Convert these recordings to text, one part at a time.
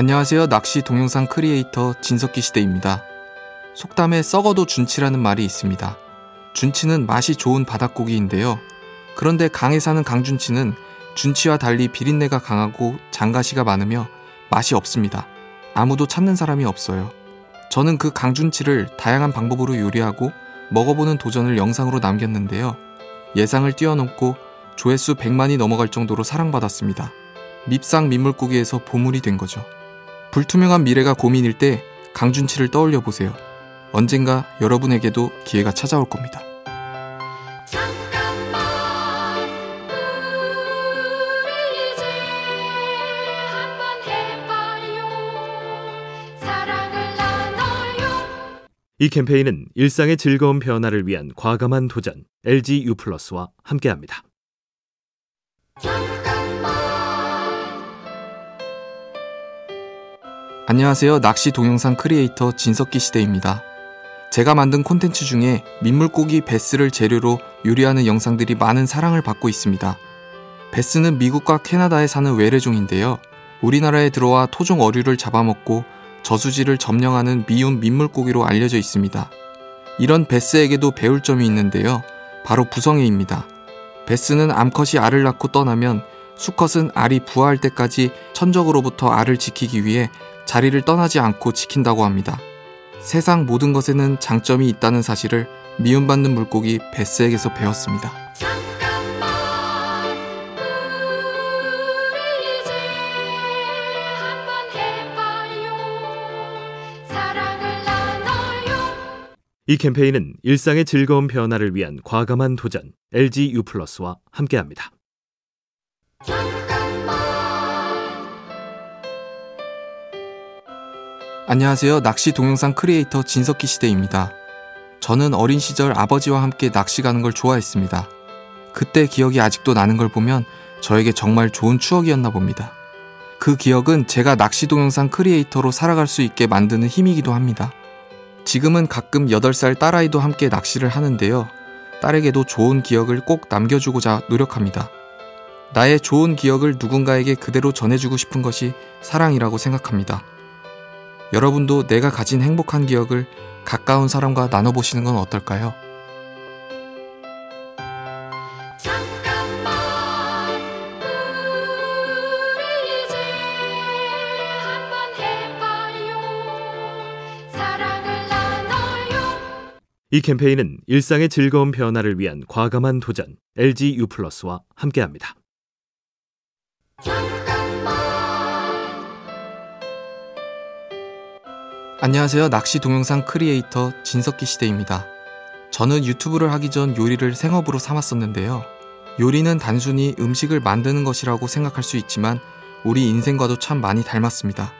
안녕하세요. 낚시 동영상 크리에이터 진석기 시대입니다. 속담에 썩어도 준치라는 말이 있습니다. 준치는 맛이 좋은 바닷고기인데요. 그런데 강에 사는 강준치는 준치와 달리 비린내가 강하고 장가시가 많으며 맛이 없습니다. 아무도 찾는 사람이 없어요. 저는 그 강준치를 다양한 방법으로 요리하고 먹어보는 도전을 영상으로 남겼는데요. 예상을 뛰어넘고 조회수 100만이 넘어갈 정도로 사랑받았습니다. 밉상 민물고기에서 보물이 된 거죠. 불투명한 미래가 고민일 때 강준치를 떠올려 보세요. 언젠가 여러분에게도 기회가 찾아올 겁니다. 잠깐만 우리 이제 한번 해봐요 사랑을 나눠요 이 캠페인은 일상의 즐거운 변화를 위한 과감한 도전 LG U+와 함께합니다. 안녕하세요. 낚시 동영상 크리에이터 진석기 시대입니다. 제가 만든 콘텐츠 중에 민물고기 배스를 재료로 요리하는 영상들이 많은 사랑을 받고 있습니다. 배스는 미국과 캐나다에 사는 외래종인데요. 우리나라에 들어와 토종 어류를 잡아먹고 저수지를 점령하는 미운 민물고기로 알려져 있습니다. 이런 배스에게도 배울 점이 있는데요. 바로 부성애입니다. 배스는 암컷이 알을 낳고 떠나면 수컷은 알이 부화할 때까지 천적으로부터 알을 지키기 위해 자리를 떠나지 않고 지킨다고 합니다. 세상 모든 것에는 장점이 있다는 사실을 미움받는 물고기 베스에게서 배웠습니다. 잠깐만 우리 이제 한번 해봐요 사랑을 나눠요 이 캠페인은 일상의 즐거운 변화를 위한 과감한 도전 LG U+와 함께합니다. 안녕하세요. 낚시 동영상 크리에이터 진석기 시대입니다. 저는 어린 시절 아버지와 함께 낚시 가는 걸 좋아했습니다. 그때 기억이 아직도 나는 걸 보면 저에게 정말 좋은 추억이었나 봅니다. 그 기억은 제가 낚시 동영상 크리에이터로 살아갈 수 있게 만드는 힘이기도 합니다. 지금은 가끔 8살 딸아이도 함께 낚시를 하는데요. 딸에게도 좋은 기억을 꼭 남겨주고자 노력합니다. 나의 좋은 기억을 누군가에게 그대로 전해주고 싶은 것이 사랑이라고 생각합니다. 여러분도 내가 가진 행복한 기억을 가까운 사람과 나눠보시는 건 어떨까요? 잠깐만 우리 이제 한번 해봐요 사랑을 나눠요 이 캠페인은 일상의 즐거운 변화를 위한 과감한 도전 LG U+와 함께합니다. 안녕하세요. 낚시 동영상 크리에이터 진석기 시대입니다. 저는 유튜브를 하기 전 요리를 생업으로 삼았었는데요. 요리는 단순히 음식을 만드는 것이라고 생각할 수 있지만 우리 인생과도 참 많이 닮았습니다.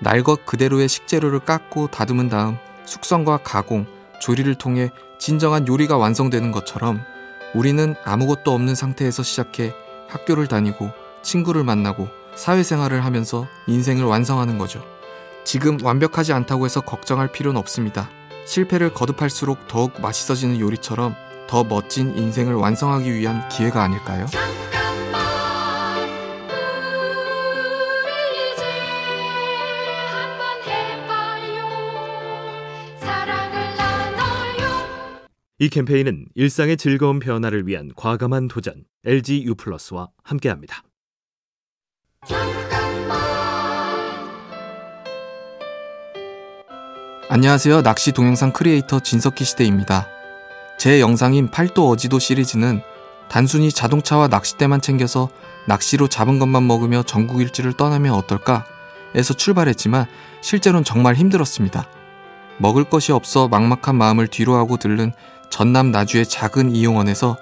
날 것 그대로의 식재료를 깎고 다듬은 다음 숙성과 가공, 조리를 통해 진정한 요리가 완성되는 것처럼 우리는 아무것도 없는 상태에서 시작해 학교를 다니고 친구를 만나고 사회생활을 하면서 인생을 완성하는 거죠. 지금 완벽하지 않다고 해서 걱정할 필요는 없습니다. 실패를 거듭할수록 더욱 맛있어지는 요리처럼 더 멋진 인생을 완성하기 위한 기회가 아닐까요? 잠깐만 우리 이제 한번 해봐요 사랑을 나눠요 이 캠페인은 일상의 즐거운 변화를 위한 과감한 도전 LG U+와 함께합니다. 안녕하세요. 낚시 동영상 크리에이터 진석기 시대입니다. 제 영상인 팔도 어지도 시리즈는 단순히 자동차와 낚싯대만 챙겨서 낚시로 잡은 것만 먹으며 전국 일주를 떠나면 어떨까? 에서 출발했지만 실제로는 정말 힘들었습니다. 먹을 것이 없어 막막한 마음을 뒤로하고 들른 전남 나주의 작은 이용원에서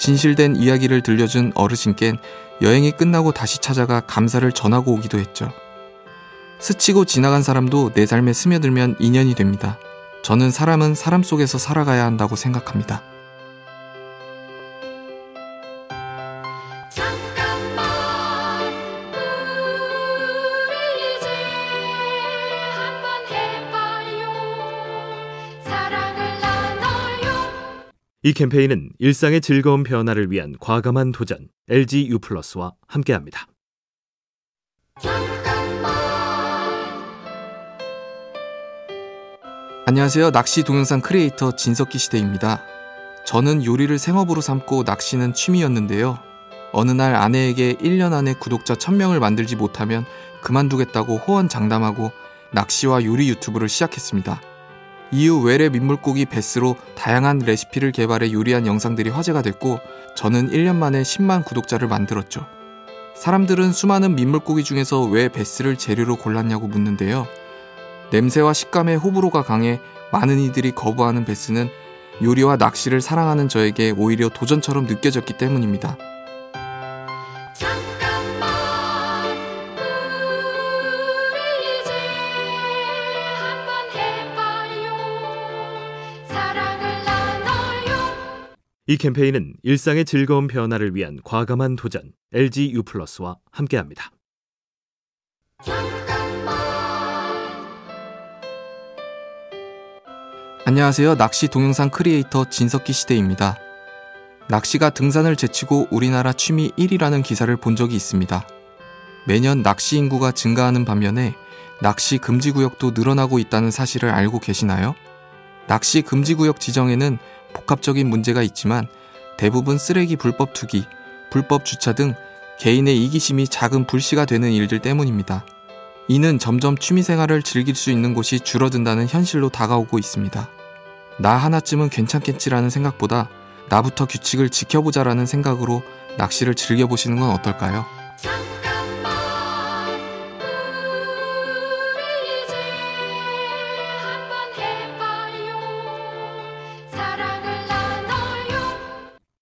진실된 이야기를 들려준 어르신께는 여행이 끝나고 다시 찾아가 감사를 전하고 오기도 했죠. 스치고 지나간 사람도 내 삶에 스며들면 인연이 됩니다. 저는 사람은 사람 속에서 살아가야 한다고 생각합니다. 이 캠페인은 일상의 즐거운 변화를 위한 과감한 도전 LG U 플러스와 함께합니다. 안녕하세요. 낚시 동영상 크리에이터 진석기 시대입니다. 저는 요리를 생업으로 삼고 낚시는 취미였는데요. 어느 날 아내에게 1년 안에 구독자 1000명을 만들지 못하면 그만두겠다고 호언 장담하고 낚시와 요리 유튜브를 시작했습니다. 이후 외래 민물고기 베스로 다양한 레시피를 개발해 요리한 영상들이 화제가 됐고 저는 1년 만에 10만 구독자를 만들었죠. 사람들은 수많은 민물고기 중에서 왜 베스를 재료로 골랐냐고 묻는데요. 냄새와 식감에 호불호가 강해 많은 이들이 거부하는 베스는 요리와 낚시를 사랑하는 저에게 오히려 도전처럼 느껴졌기 때문입니다. 이 캠페인은 일상의 즐거운 변화를 위한 과감한 도전 LG U+와 함께합니다. 잠깐만 안녕하세요. 낚시 동영상 크리에이터 진석기 시대입니다. 낚시가 등산을 제치고 우리나라 취미 1위라는 기사를 본 적이 있습니다. 매년 낚시 인구가 증가하는 반면에 낚시 금지 구역도 늘어나고 있다는 사실을 알고 계시나요? 낚시 금지 구역 지정에는 복합적인 문제가 있지만 대부분 쓰레기 불법 투기, 불법 주차 등 개인의 이기심이 작은 불씨가 되는 일들 때문입니다. 이는 점점 취미 생활을 즐길 수 있는 곳이 줄어든다는 현실로 다가오고 있습니다. 나 하나쯤은 괜찮겠지라는 생각보다 나부터 규칙을 지켜보자라는 생각으로 낚시를 즐겨보시는 건 어떨까요?